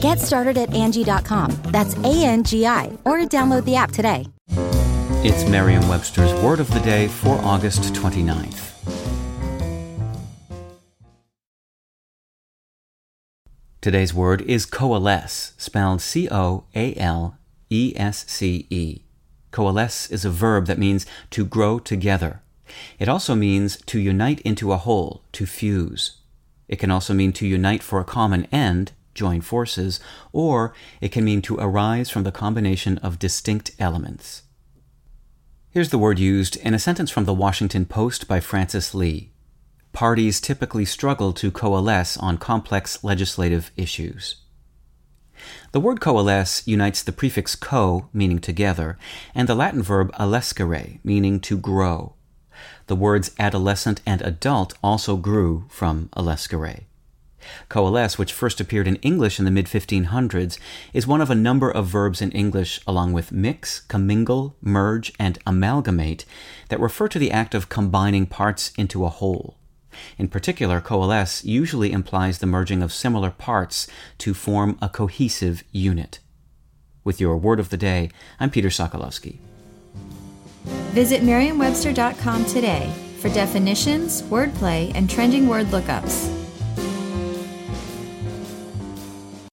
Get started at Angi.com. That's A N G I, or download the app today. It's Merriam Webster's Word of the Day for August 29th. Today's word is coalesce, spelled C O A L E S C E. Coalesce is a verb that means to grow together. It also means to unite into a whole, to fuse. It can also mean to unite for a common end, join forces, or it can mean to arise from the combination of distinct elements. Here's the word used in a sentence from the Washington Post by Frances Lee. Parties typically struggle to coalesce on complex legislative issues. The word coalesce unites the prefix co, meaning together, and the Latin verb alescere, meaning to grow. The words adolescent and adult also grew from alescere. Coalesce, which first appeared in English in the mid 1500s, is one of a number of verbs in English, along with mix, commingle, merge, and amalgamate, that refer to the act of combining parts into a whole. In particular, coalesce usually implies the merging of similar parts to form a cohesive unit. With your word of the day, I'm Peter Sokolowski. Visit Merriam-Webster.com today for definitions, wordplay, and trending word lookups.